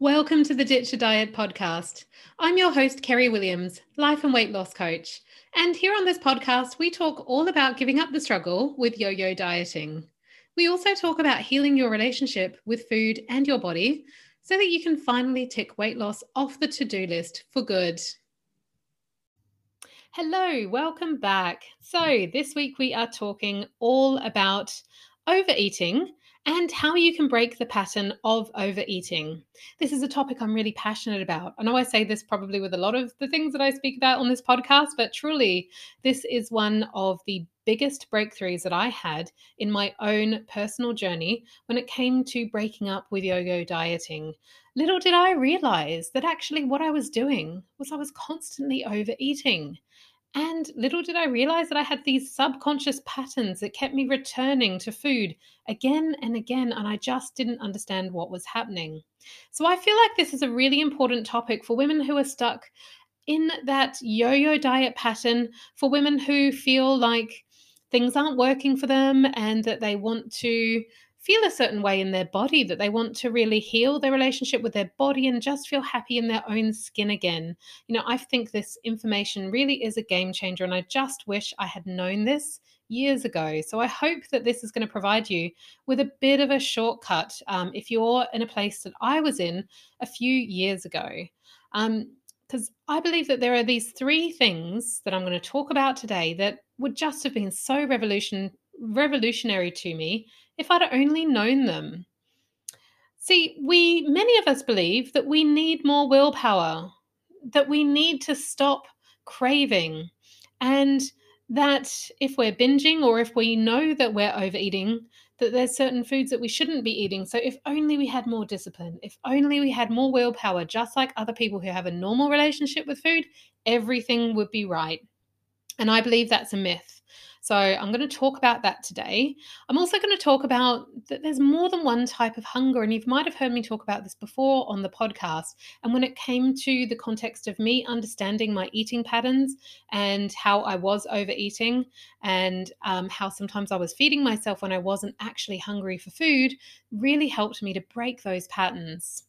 Welcome to the Ditch a Diet podcast. I'm your host, Keri Williams, life and weight loss coach. And here on this podcast, we talk all about giving up the struggle with yo yo dieting. We also talk about healing your relationship with food and your body so that you can finally tick weight loss off the to do list for good. Hello, welcome back. So, this week we are talking all about overeating and how you can break the pattern of overeating. This is a topic I'm really passionate about. I know I say this probably with a lot of the things that I speak about on this podcast, but truly, this is one of the biggest breakthroughs that I had in my own personal journey when it came to breaking up with yo yo dieting. Little did I realize that actually what I was doing was I was constantly overeating. And little did I realize that I had these subconscious patterns that kept me returning to food again and again, and I just didn't understand what was happening. So I feel like this is a really important topic for women who are stuck in that yo yo diet pattern, for women who feel like things aren't working for them and that they want to feel a certain way in their body, that they want to really heal their relationship with their body and just feel happy in their own skin again. You know, I think this information really is a game changer, and I just wish I had known this years ago. So I hope that this is going to provide you with a bit of a shortcut um, if you're in a place that I was in a few years ago. Um, because I believe that there are these three things that I'm going to talk about today that would just have been so revolution revolutionary to me if I'd only known them. See, we, many of us believe that we need more willpower, that we need to stop craving, and that if we're binging or if we know that we're overeating, that there's certain foods that we shouldn't be eating. So if only we had more discipline, if only we had more willpower, just like other people who have a normal relationship with food, everything would be right. And I believe that's a myth. So I'm going to talk about that today. I'm also going to talk about that there's more than one type of hunger, and you might have heard me talk about this before on the podcast. And when it came to the context of me understanding my eating patterns and how I was overeating, and um, how sometimes I was feeding myself when I wasn't actually hungry for food, really helped me to break those patterns.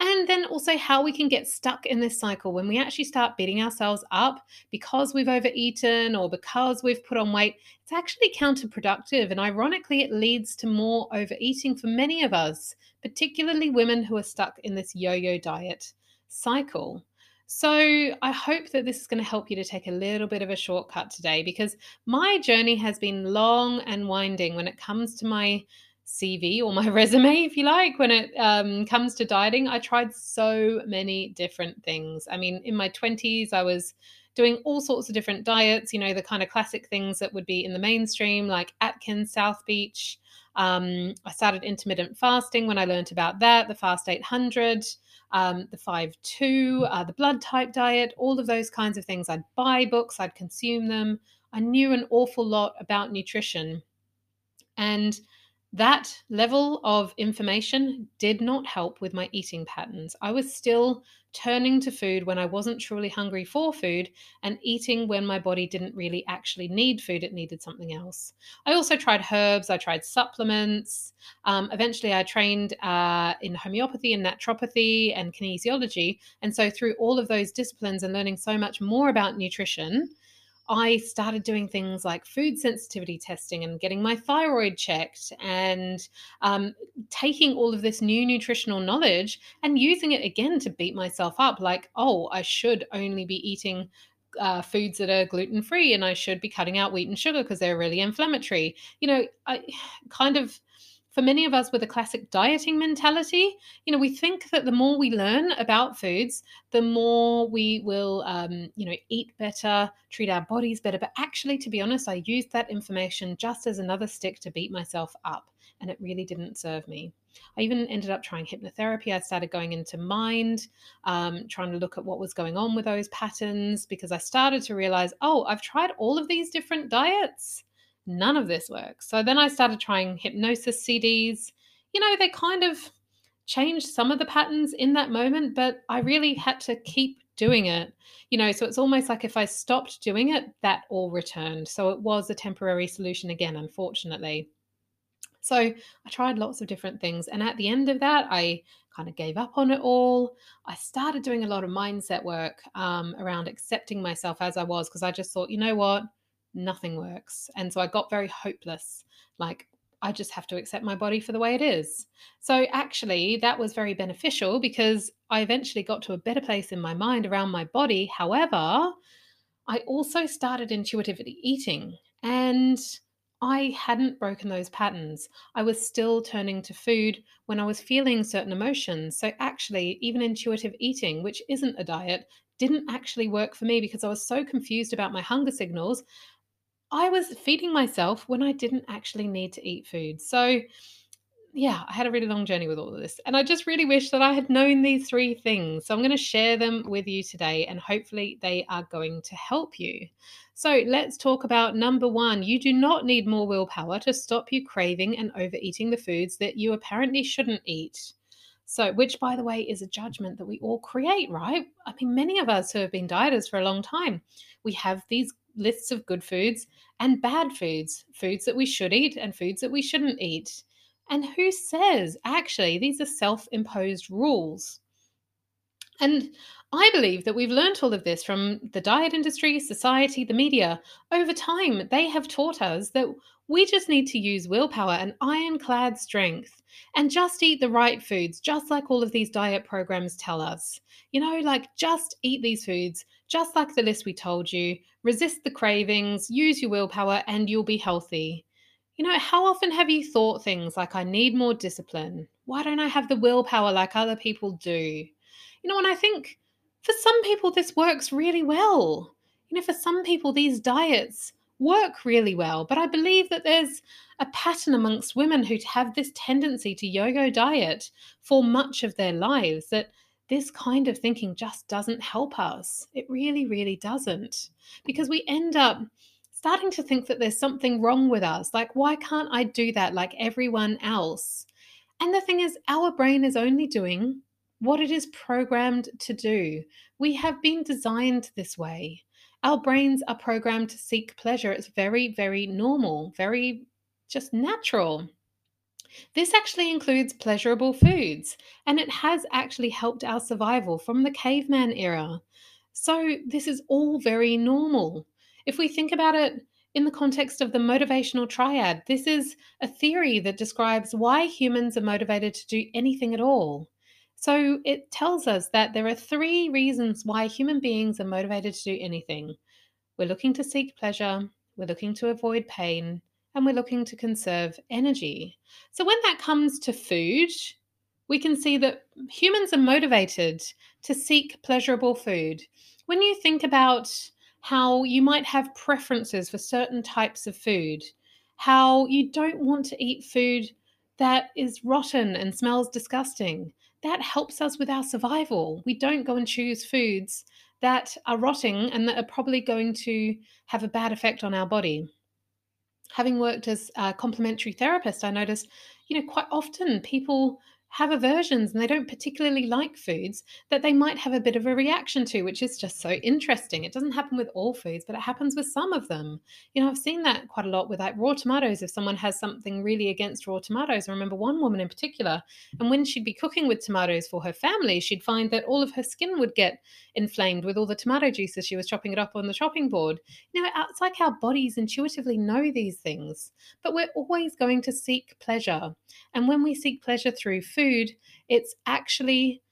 And then also how we can get stuck in this cycle when we actually start beating ourselves up because we've overeaten or because we've put on weight. It's actually counterproductive. And ironically, it leads to more overeating for many of us, particularly women who are stuck in this yo yo diet cycle. So, I hope that this is going to help you to take a little bit of a shortcut today because my journey has been long and winding when it comes to my CV or my resume, if you like, when it um, comes to dieting. I tried so many different things. I mean, in my 20s, I was doing all sorts of different diets, you know, the kind of classic things that would be in the mainstream, like Atkins, South Beach. Um, I started intermittent fasting when I learned about that, the Fast 800, um, the 5 2, uh, the blood type diet, all of those kinds of things. I'd buy books, I'd consume them. I knew an awful lot about nutrition. And that level of information did not help with my eating patterns. I was still turning to food when I wasn't truly hungry for food and eating when my body didn't really actually need food, it needed something else. I also tried herbs, I tried supplements. Um, eventually, I trained uh, in homeopathy and naturopathy and kinesiology. And so, through all of those disciplines and learning so much more about nutrition, I started doing things like food sensitivity testing and getting my thyroid checked and um, taking all of this new nutritional knowledge and using it again to beat myself up like, oh, I should only be eating uh, foods that are gluten free and I should be cutting out wheat and sugar because they're really inflammatory. You know, I kind of for many of us with a classic dieting mentality, you know, we think that the more we learn about foods, the more we will, um, you know, eat better, treat our bodies better. But actually, to be honest, I used that information just as another stick to beat myself up, and it really didn't serve me. I even ended up trying hypnotherapy. I started going into mind, um, trying to look at what was going on with those patterns because I started to realize, oh, I've tried all of these different diets none of this works. So then I started trying hypnosis CDs. You know, they kind of changed some of the patterns in that moment, but I really had to keep doing it. You know, so it's almost like if I stopped doing it, that all returned. So it was a temporary solution again, unfortunately. So I tried lots of different things. And at the end of that, I kind of gave up on it all. I started doing a lot of mindset work um, around accepting myself as I was because I just thought, you know what? Nothing works. And so I got very hopeless. Like, I just have to accept my body for the way it is. So, actually, that was very beneficial because I eventually got to a better place in my mind around my body. However, I also started intuitively eating and I hadn't broken those patterns. I was still turning to food when I was feeling certain emotions. So, actually, even intuitive eating, which isn't a diet, didn't actually work for me because I was so confused about my hunger signals. I was feeding myself when I didn't actually need to eat food. So, yeah, I had a really long journey with all of this. And I just really wish that I had known these three things. So I'm going to share them with you today, and hopefully they are going to help you. So let's talk about number one. You do not need more willpower to stop you craving and overeating the foods that you apparently shouldn't eat. So, which by the way is a judgment that we all create, right? I mean, many of us who have been dieters for a long time, we have these lists of good foods and bad foods, foods that we should eat and foods that we shouldn't eat. And who says actually these are self imposed rules? And I believe that we've learnt all of this from the diet industry, society, the media. Over time, they have taught us that we just need to use willpower and ironclad strength and just eat the right foods, just like all of these diet programs tell us. You know, like just eat these foods, just like the list we told you, resist the cravings, use your willpower, and you'll be healthy. You know, how often have you thought things like, I need more discipline? Why don't I have the willpower like other people do? You know, and I think for some people, this works really well. You know, for some people, these diets work really well. But I believe that there's a pattern amongst women who have this tendency to yo yo diet for much of their lives that this kind of thinking just doesn't help us. It really, really doesn't. Because we end up starting to think that there's something wrong with us. Like, why can't I do that like everyone else? And the thing is, our brain is only doing what it is programmed to do. We have been designed this way. Our brains are programmed to seek pleasure. It's very, very normal, very just natural. This actually includes pleasurable foods, and it has actually helped our survival from the caveman era. So, this is all very normal. If we think about it in the context of the motivational triad, this is a theory that describes why humans are motivated to do anything at all. So it tells us that there are three reasons why human beings are motivated to do anything. We're looking to seek pleasure, we're looking to avoid pain, and we're looking to conserve energy. So when that comes to food, we can see that humans are motivated to seek pleasurable food. When you think about how you might have preferences for certain types of food, how you don't want to eat food that is rotten and smells disgusting. That helps us with our survival. We don't go and choose foods that are rotting and that are probably going to have a bad effect on our body. Having worked as a complementary therapist, I noticed, you know, quite often people have aversions and they don't particularly like foods that they might have a bit of a reaction to, which is just so interesting. It doesn't happen with all foods, but it happens with some of them. You know, I've seen that quite a lot with like raw tomatoes. If someone has something really against raw tomatoes, I remember one woman in particular, and when she'd be cooking with tomatoes for her family, she'd find that all of her skin would get inflamed with all the tomato juices she was chopping it up on the chopping board. You know, it's like our bodies intuitively know these things, but we're always going to seek pleasure. And when we seek pleasure through food, food, it's actually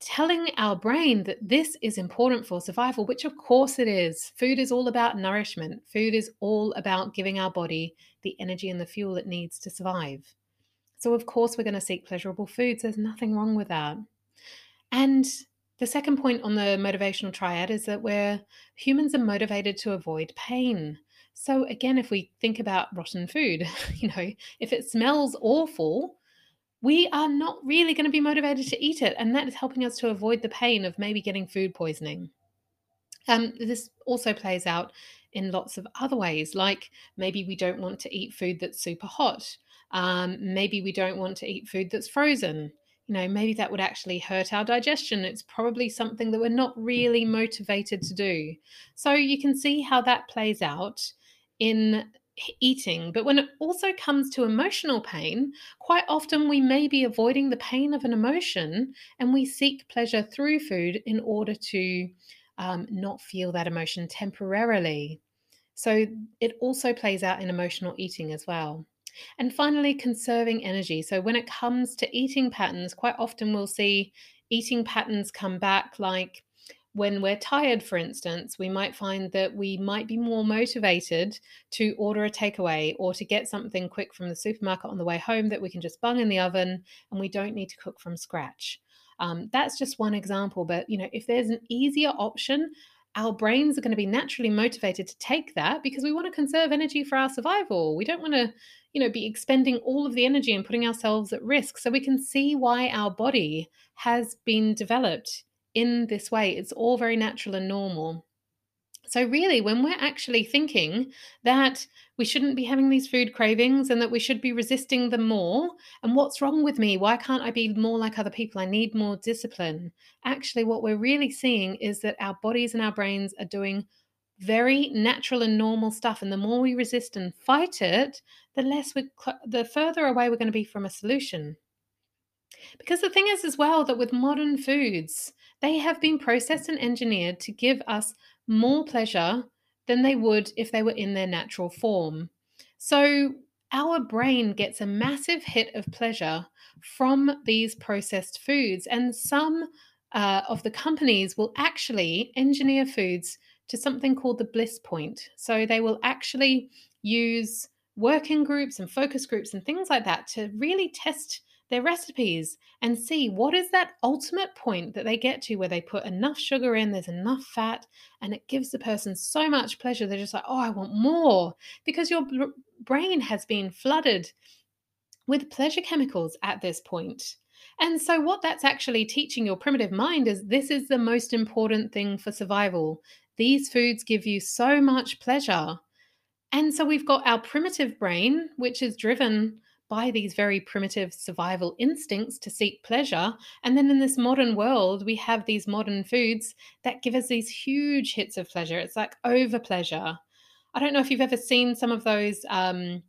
telling our brain that this is important for survival, which of course it is. Food is all about nourishment, food is all about giving our body the energy and the fuel it needs to survive. So, of course, we're going to seek pleasurable foods. There's nothing wrong with that. And the second point on the motivational triad is that we're humans are motivated to avoid pain. So, again, if we think about rotten food, you know, if it smells awful, we are not really going to be motivated to eat it. And that is helping us to avoid the pain of maybe getting food poisoning. Um, this also plays out in lots of other ways, like maybe we don't want to eat food that's super hot. Um, maybe we don't want to eat food that's frozen. You know, maybe that would actually hurt our digestion. It's probably something that we're not really motivated to do. So you can see how that plays out in eating. But when it also comes to emotional pain, quite often we may be avoiding the pain of an emotion and we seek pleasure through food in order to um, not feel that emotion temporarily. So it also plays out in emotional eating as well. And finally, conserving energy. So when it comes to eating patterns, quite often we'll see eating patterns come back like when we're tired, for instance, we might find that we might be more motivated to order a takeaway or to get something quick from the supermarket on the way home that we can just bung in the oven and we don't need to cook from scratch. Um, that's just one example, but you know, if there's an easier option, our brains are going to be naturally motivated to take that because we want to conserve energy for our survival. We don't want to, you know, be expending all of the energy and putting ourselves at risk. So we can see why our body has been developed in this way. It's all very natural and normal. So, really, when we're actually thinking that we shouldn't be having these food cravings and that we should be resisting them more, and what's wrong with me? Why can't I be more like other people? I need more discipline. Actually, what we're really seeing is that our bodies and our brains are doing very natural and normal stuff. And the more we resist and fight it, the less we, the further away we're going to be from a solution. Because the thing is, as well, that with modern foods, they have been processed and engineered to give us more pleasure than they would if they were in their natural form. So, our brain gets a massive hit of pleasure from these processed foods, and some uh, of the companies will actually engineer foods to something called the bliss point. So, they will actually use working groups and focus groups and things like that to really test their recipes and see what is that ultimate point that they get to where they put enough sugar in, there's enough fat, and it gives the person so much pleasure. They're just like, oh, I want more because your brain has been flooded with pleasure chemicals at this point. And so, what that's actually teaching your primitive mind is this is the most important thing for survival. These foods give you so much pleasure. And so, we've got our primitive brain, which is driven by these very primitive survival instincts to seek pleasure. And then in this modern world, we have these modern foods that give us these huge hits of pleasure. It's like over pleasure. I don't know if you've ever seen some of those um,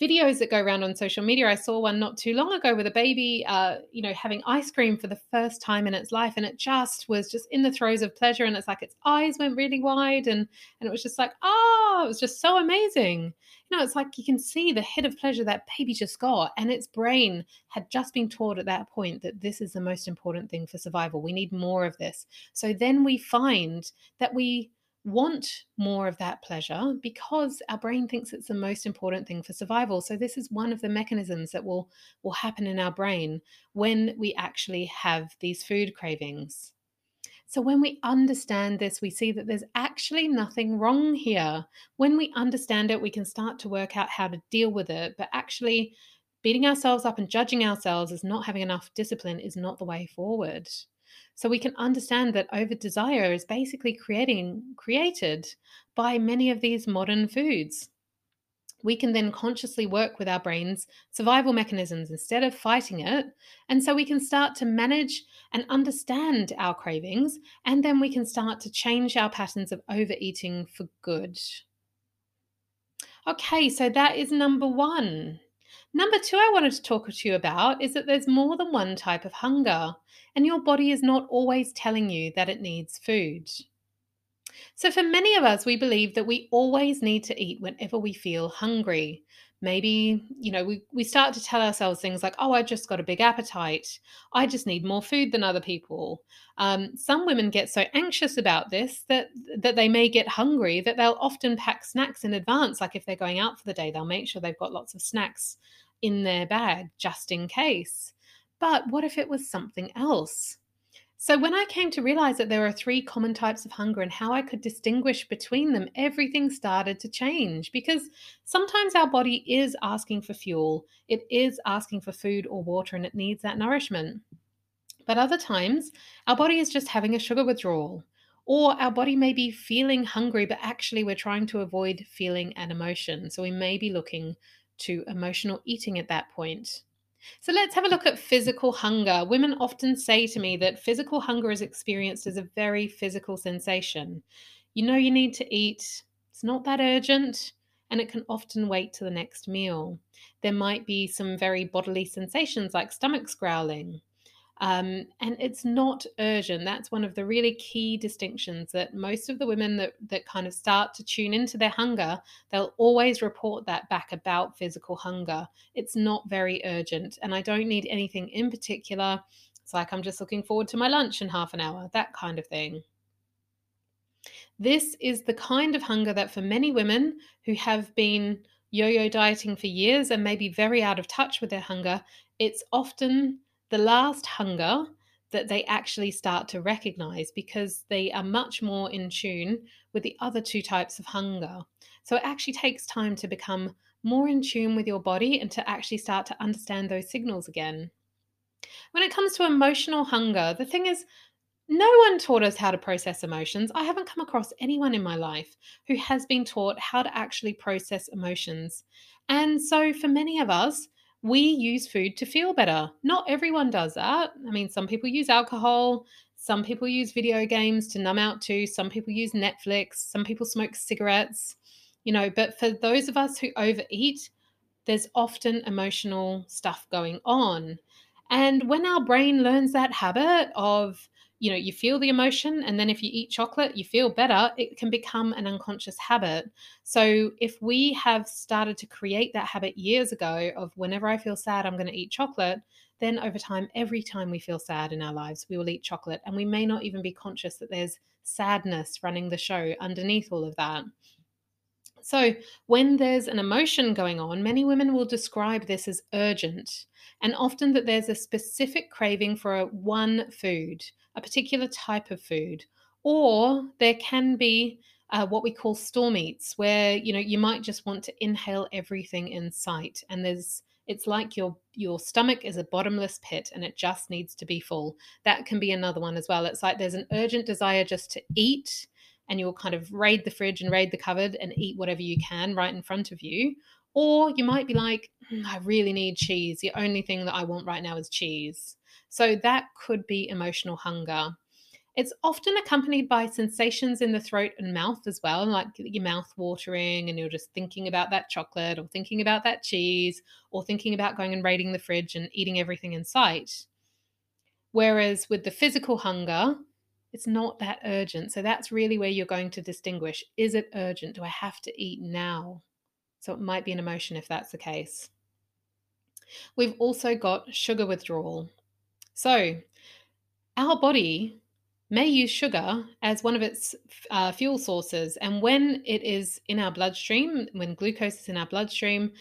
videos that go around on social media. I saw one not too long ago with a baby, uh, you know, having ice cream for the first time in its life, and it just was just in the throes of pleasure. And it's like its eyes went really wide, and and it was just like, oh, it was just so amazing. You know, it's like you can see the hit of pleasure that baby just got, and its brain had just been taught at that point that this is the most important thing for survival. We need more of this. So then we find that we want more of that pleasure because our brain thinks it's the most important thing for survival. So this is one of the mechanisms that will will happen in our brain when we actually have these food cravings. So when we understand this we see that there's actually nothing wrong here. When we understand it we can start to work out how to deal with it but actually beating ourselves up and judging ourselves as not having enough discipline is not the way forward so we can understand that over desire is basically creating created by many of these modern foods. We can then consciously work with our brain's survival mechanisms instead of fighting it. And so we can start to manage and understand our cravings, and then we can start to change our patterns of overeating for good. Okay, so that is number one. Number two, I wanted to talk to you about is that there's more than one type of hunger, and your body is not always telling you that it needs food. So, for many of us, we believe that we always need to eat whenever we feel hungry. Maybe, you know, we, we start to tell ourselves things like, oh, I just got a big appetite. I just need more food than other people. Um, some women get so anxious about this that, that they may get hungry that they'll often pack snacks in advance. Like if they're going out for the day, they'll make sure they've got lots of snacks in their bag just in case. But what if it was something else? So, when I came to realize that there are three common types of hunger and how I could distinguish between them, everything started to change because sometimes our body is asking for fuel, it is asking for food or water, and it needs that nourishment. But other times, our body is just having a sugar withdrawal, or our body may be feeling hungry, but actually we're trying to avoid feeling an emotion. So, we may be looking to emotional eating at that point. So let's have a look at physical hunger. Women often say to me that physical hunger is experienced as a very physical sensation. You know, you need to eat, it's not that urgent, and it can often wait to the next meal. There might be some very bodily sensations like stomachs growling. Um, and it's not urgent. That's one of the really key distinctions that most of the women that, that kind of start to tune into their hunger, they'll always report that back about physical hunger. It's not very urgent, and I don't need anything in particular. It's like I'm just looking forward to my lunch in half an hour, that kind of thing. This is the kind of hunger that for many women who have been yo yo dieting for years and maybe very out of touch with their hunger, it's often the last hunger that they actually start to recognize because they are much more in tune with the other two types of hunger. So it actually takes time to become more in tune with your body and to actually start to understand those signals again. When it comes to emotional hunger, the thing is, no one taught us how to process emotions. I haven't come across anyone in my life who has been taught how to actually process emotions. And so, for many of us, we use food to feel better. Not everyone does that. I mean, some people use alcohol, some people use video games to numb out to, some people use Netflix, some people smoke cigarettes, you know, but for those of us who overeat, there's often emotional stuff going on. And when our brain learns that habit of, you know, you feel the emotion, and then if you eat chocolate, you feel better, it can become an unconscious habit. So if we have started to create that habit years ago of whenever I feel sad, I'm going to eat chocolate, then over time, every time we feel sad in our lives, we will eat chocolate. And we may not even be conscious that there's sadness running the show underneath all of that. So, when there's an emotion going on, many women will describe this as urgent, and often that there's a specific craving for a one food, a particular type of food, or there can be uh, what we call storm eats, where you know you might just want to inhale everything in sight, and there's it's like your your stomach is a bottomless pit and it just needs to be full. That can be another one as well. It's like there's an urgent desire just to eat and you'll kind of raid the fridge and raid the cupboard and eat whatever you can right in front of you. Or you might be like, mm, I really need cheese. The only thing that I want right now is cheese. So that could be emotional hunger. It's often accompanied by sensations in the throat and mouth as well, like your mouth watering, and you're just thinking about that chocolate or thinking about that cheese or thinking about going and raiding the fridge and eating everything in sight. Whereas with the physical hunger, it's not that urgent. So that's really where you're going to distinguish is it urgent? Do I have to eat now? So it might be an emotion if that's the case. We've also got sugar withdrawal. So our body may use sugar as one of its uh, fuel sources. And when it is in our bloodstream, when glucose is in our bloodstream,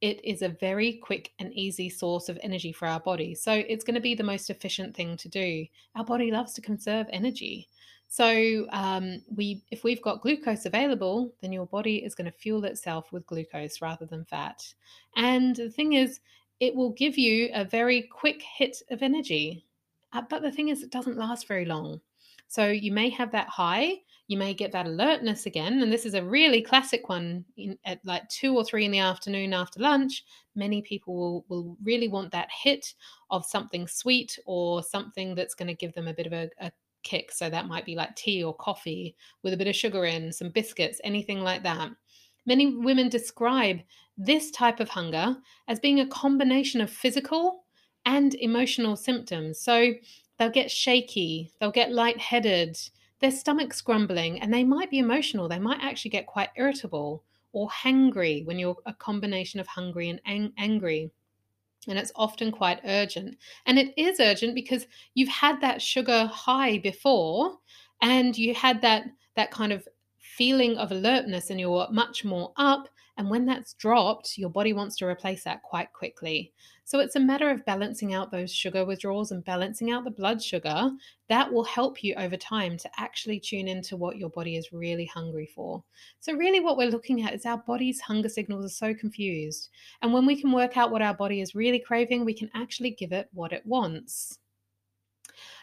it is a very quick and easy source of energy for our body. So it's going to be the most efficient thing to do. Our body loves to conserve energy. So um, we, if we've got glucose available, then your body is going to fuel itself with glucose rather than fat. And the thing is, it will give you a very quick hit of energy. Uh, but the thing is, it doesn't last very long. So you may have that high, you may get that alertness again. And this is a really classic one in, at like two or three in the afternoon after lunch. Many people will, will really want that hit of something sweet or something that's going to give them a bit of a, a kick. So that might be like tea or coffee with a bit of sugar in, some biscuits, anything like that. Many women describe this type of hunger as being a combination of physical and emotional symptoms. So they'll get shaky, they'll get lightheaded, their stomach's grumbling and they might be emotional. They might actually get quite irritable or hangry when you're a combination of hungry and ang- angry. And it's often quite urgent. And it is urgent because you've had that sugar high before and you had that that kind of feeling of alertness and you're much more up and when that's dropped, your body wants to replace that quite quickly. So it's a matter of balancing out those sugar withdrawals and balancing out the blood sugar. That will help you over time to actually tune into what your body is really hungry for. So, really, what we're looking at is our body's hunger signals are so confused. And when we can work out what our body is really craving, we can actually give it what it wants.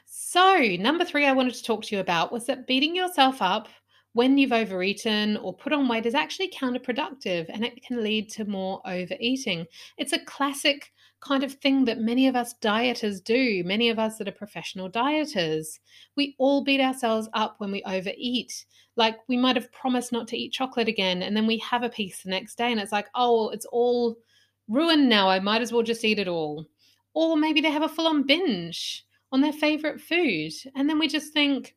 So, number three, I wanted to talk to you about was that beating yourself up when you've overeaten or put on weight is actually counterproductive and it can lead to more overeating. It's a classic kind of thing that many of us dieters do, many of us that are professional dieters. We all beat ourselves up when we overeat. Like we might have promised not to eat chocolate again, and then we have a piece the next day, and it's like, oh, it's all ruined now. I might as well just eat it all. Or maybe they have a full on binge on their favorite food, and then we just think,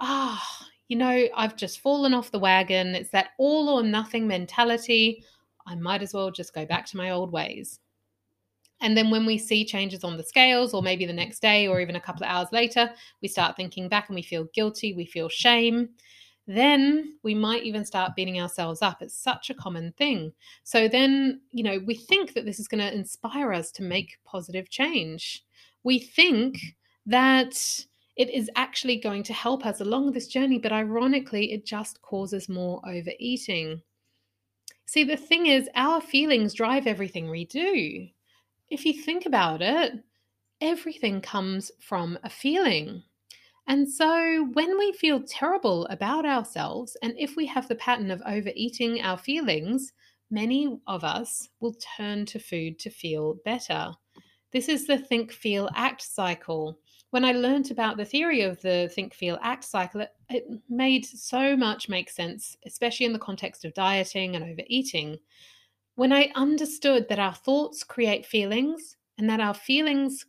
ah, oh, you know, I've just fallen off the wagon. It's that all or nothing mentality. I might as well just go back to my old ways. And then when we see changes on the scales, or maybe the next day, or even a couple of hours later, we start thinking back and we feel guilty, we feel shame. Then we might even start beating ourselves up. It's such a common thing. So then, you know, we think that this is going to inspire us to make positive change. We think that it is actually going to help us along this journey, but ironically, it just causes more overeating. See, the thing is, our feelings drive everything we do if you think about it, everything comes from a feeling. And so when we feel terrible about ourselves, and if we have the pattern of overeating our feelings, many of us will turn to food to feel better. This is the think, feel, act cycle. When I learned about the theory of the think, feel, act cycle, it, it made so much make sense, especially in the context of dieting and overeating. When I understood that our thoughts create feelings and that our feelings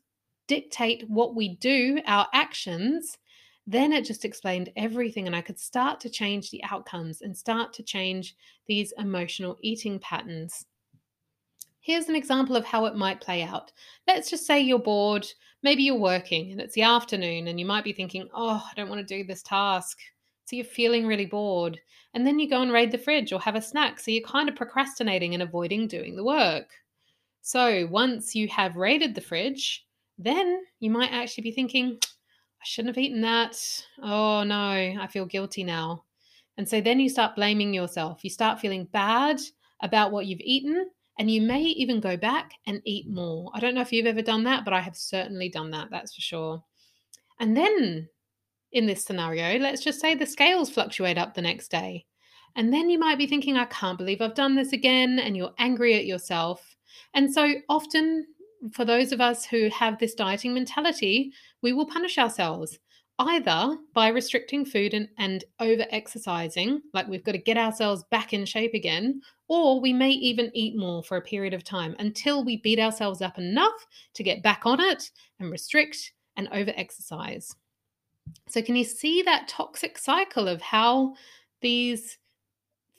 dictate what we do, our actions, then it just explained everything. And I could start to change the outcomes and start to change these emotional eating patterns. Here's an example of how it might play out. Let's just say you're bored. Maybe you're working and it's the afternoon and you might be thinking, oh, I don't want to do this task. So you're feeling really bored. And then you go and raid the fridge or have a snack. So you're kind of procrastinating and avoiding doing the work. So once you have raided the fridge, then you might actually be thinking, I shouldn't have eaten that. Oh no, I feel guilty now. And so then you start blaming yourself. You start feeling bad about what you've eaten. And you may even go back and eat more. I don't know if you've ever done that, but I have certainly done that, that's for sure. And then in this scenario, let's just say the scales fluctuate up the next day. And then you might be thinking, I can't believe I've done this again, and you're angry at yourself. And so often, for those of us who have this dieting mentality, we will punish ourselves either by restricting food and, and over exercising, like we've got to get ourselves back in shape again, or we may even eat more for a period of time until we beat ourselves up enough to get back on it and restrict and over exercise. So, can you see that toxic cycle of how these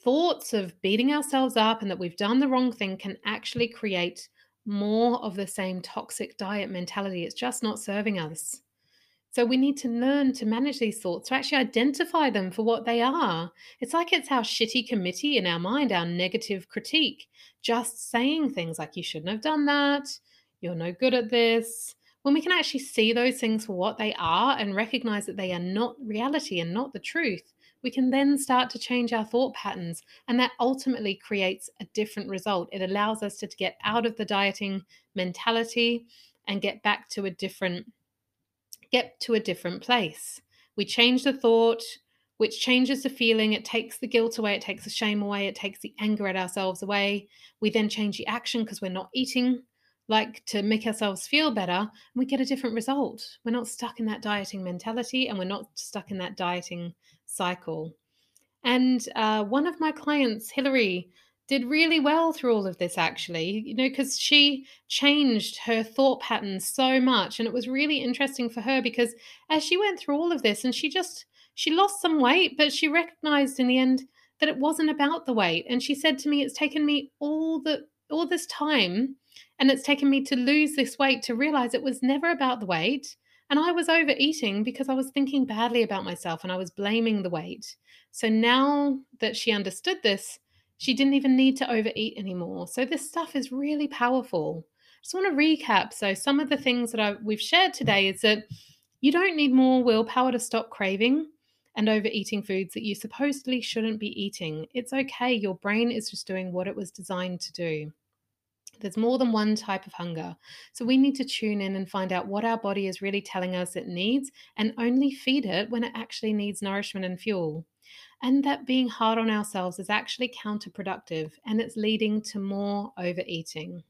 thoughts of beating ourselves up and that we've done the wrong thing can actually create more of the same toxic diet mentality? It's just not serving us. So, we need to learn to manage these thoughts, to actually identify them for what they are. It's like it's our shitty committee in our mind, our negative critique, just saying things like, you shouldn't have done that, you're no good at this when we can actually see those things for what they are and recognize that they are not reality and not the truth, we can then start to change our thought patterns. And that ultimately creates a different result. It allows us to get out of the dieting mentality and get back to a different get to a different place. We change the thought, which changes the feeling. It takes the guilt away, it takes the shame away, it takes the anger at ourselves away. We then change the action because we're not eating like to make ourselves feel better, we get a different result. We're not stuck in that dieting mentality and we're not stuck in that dieting cycle. And uh, one of my clients, Hillary, did really well through all of this actually, you know, because she changed her thought patterns so much. And it was really interesting for her because as she went through all of this and she just, she lost some weight, but she recognized in the end that it wasn't about the weight. And she said to me, it's taken me all the, all this time and it's taken me to lose this weight to realize it was never about the weight. And I was overeating because I was thinking badly about myself and I was blaming the weight. So now that she understood this, she didn't even need to overeat anymore. So this stuff is really powerful. I just want to recap. So some of the things that I, we've shared today is that you don't need more willpower to stop craving and overeating foods that you supposedly shouldn't be eating. It's okay. Your brain is just doing what it was designed to do. There's more than one type of hunger. So we need to tune in and find out what our body is really telling us it needs and only feed it when it actually needs nourishment and fuel. And that being hard on ourselves is actually counterproductive and it's leading to more overeating.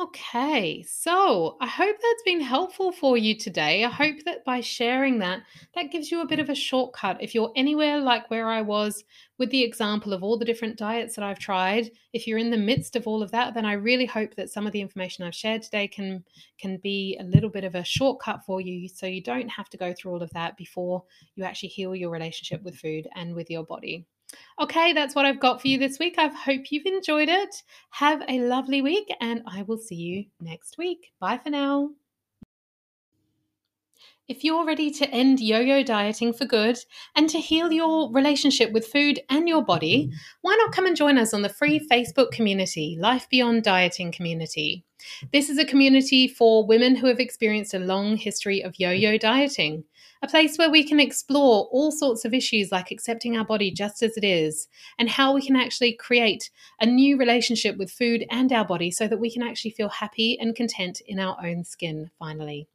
Okay, so I hope that's been helpful for you today. I hope that by sharing that, that gives you a bit of a shortcut. If you're anywhere like where I was with the example of all the different diets that I've tried, if you're in the midst of all of that, then I really hope that some of the information I've shared today can can be a little bit of a shortcut for you so you don't have to go through all of that before you actually heal your relationship with food and with your body. Okay, that's what I've got for you this week. I hope you've enjoyed it. Have a lovely week, and I will see you next week. Bye for now. If you're ready to end yo yo dieting for good and to heal your relationship with food and your body, why not come and join us on the free Facebook community, Life Beyond Dieting Community? This is a community for women who have experienced a long history of yo yo dieting, a place where we can explore all sorts of issues like accepting our body just as it is and how we can actually create a new relationship with food and our body so that we can actually feel happy and content in our own skin finally.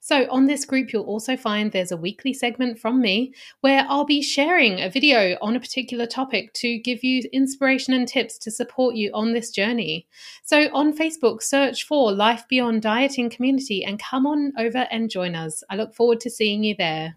So, on this group, you'll also find there's a weekly segment from me where I'll be sharing a video on a particular topic to give you inspiration and tips to support you on this journey. So, on Facebook, search for Life Beyond Dieting Community and come on over and join us. I look forward to seeing you there.